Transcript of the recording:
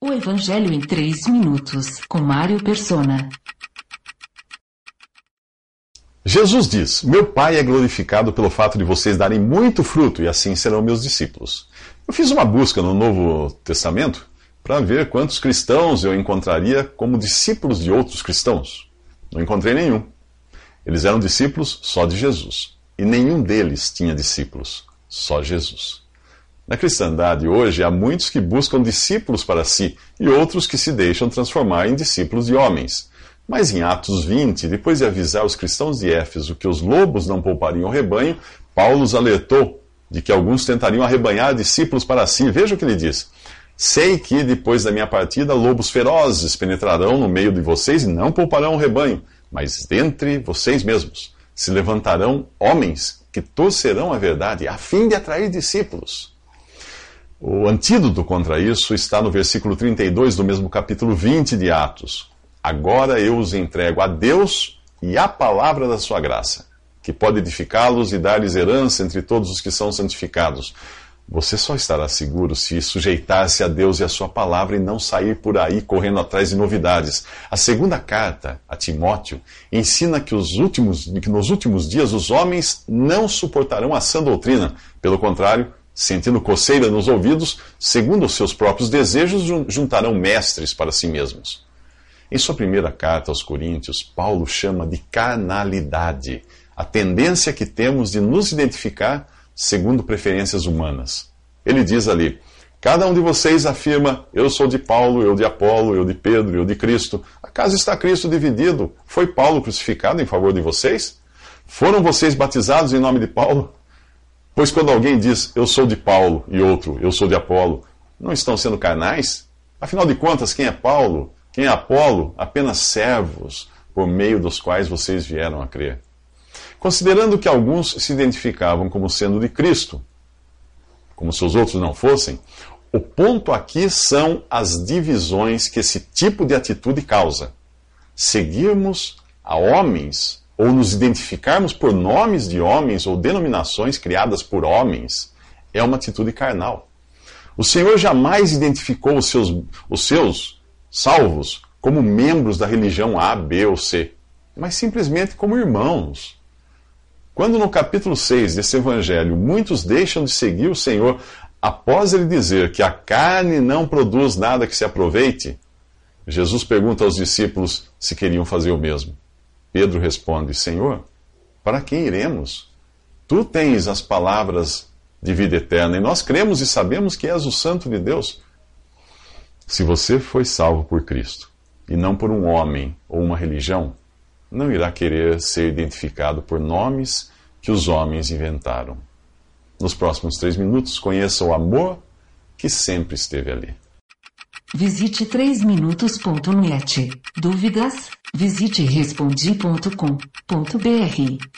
O Evangelho em 3 minutos, com Mário Persona. Jesus diz: Meu Pai é glorificado pelo fato de vocês darem muito fruto, e assim serão meus discípulos. Eu fiz uma busca no Novo Testamento para ver quantos cristãos eu encontraria como discípulos de outros cristãos. Não encontrei nenhum. Eles eram discípulos só de Jesus. E nenhum deles tinha discípulos, só Jesus. Na cristandade hoje, há muitos que buscam discípulos para si e outros que se deixam transformar em discípulos de homens. Mas em Atos 20, depois de avisar os cristãos de Éfeso que os lobos não poupariam o rebanho, Paulo os alertou de que alguns tentariam arrebanhar discípulos para si. Veja o que ele diz. Sei que depois da minha partida, lobos ferozes penetrarão no meio de vocês e não pouparão o rebanho, mas dentre vocês mesmos se levantarão homens que torcerão a verdade a fim de atrair discípulos. O antídoto contra isso está no versículo 32 do mesmo capítulo 20 de Atos. Agora eu os entrego a Deus e à palavra da sua graça, que pode edificá-los e dar-lhes herança entre todos os que são santificados. Você só estará seguro se sujeitar-se a Deus e a sua palavra e não sair por aí correndo atrás de novidades. A segunda carta a Timóteo ensina que, os últimos, que nos últimos dias os homens não suportarão a sã doutrina. Pelo contrário, sentindo coceira nos ouvidos, segundo os seus próprios desejos, juntarão mestres para si mesmos. Em sua primeira carta aos Coríntios, Paulo chama de carnalidade a tendência que temos de nos identificar segundo preferências humanas. Ele diz ali: Cada um de vocês afirma: Eu sou de Paulo, eu de Apolo, eu de Pedro, eu de Cristo. Acaso está Cristo dividido? Foi Paulo crucificado em favor de vocês? Foram vocês batizados em nome de Paulo? Pois quando alguém diz eu sou de Paulo e outro eu sou de Apolo, não estão sendo carnais? Afinal de contas, quem é Paulo? Quem é Apolo? Apenas servos por meio dos quais vocês vieram a crer. Considerando que alguns se identificavam como sendo de Cristo, como se os outros não fossem, o ponto aqui são as divisões que esse tipo de atitude causa. Seguirmos a homens ou nos identificarmos por nomes de homens ou denominações criadas por homens, é uma atitude carnal. O Senhor jamais identificou os seus, os seus salvos como membros da religião A, B ou C, mas simplesmente como irmãos. Quando no capítulo 6 desse evangelho muitos deixam de seguir o Senhor após ele dizer que a carne não produz nada que se aproveite, Jesus pergunta aos discípulos se queriam fazer o mesmo. Pedro responde: Senhor, para quem iremos? Tu tens as palavras de vida eterna e nós cremos e sabemos que és o Santo de Deus. Se você foi salvo por Cristo e não por um homem ou uma religião, não irá querer ser identificado por nomes que os homens inventaram. Nos próximos três minutos, conheça o amor que sempre esteve ali. Visite 3minutos.net. Dúvidas? Visite respondi.com.br.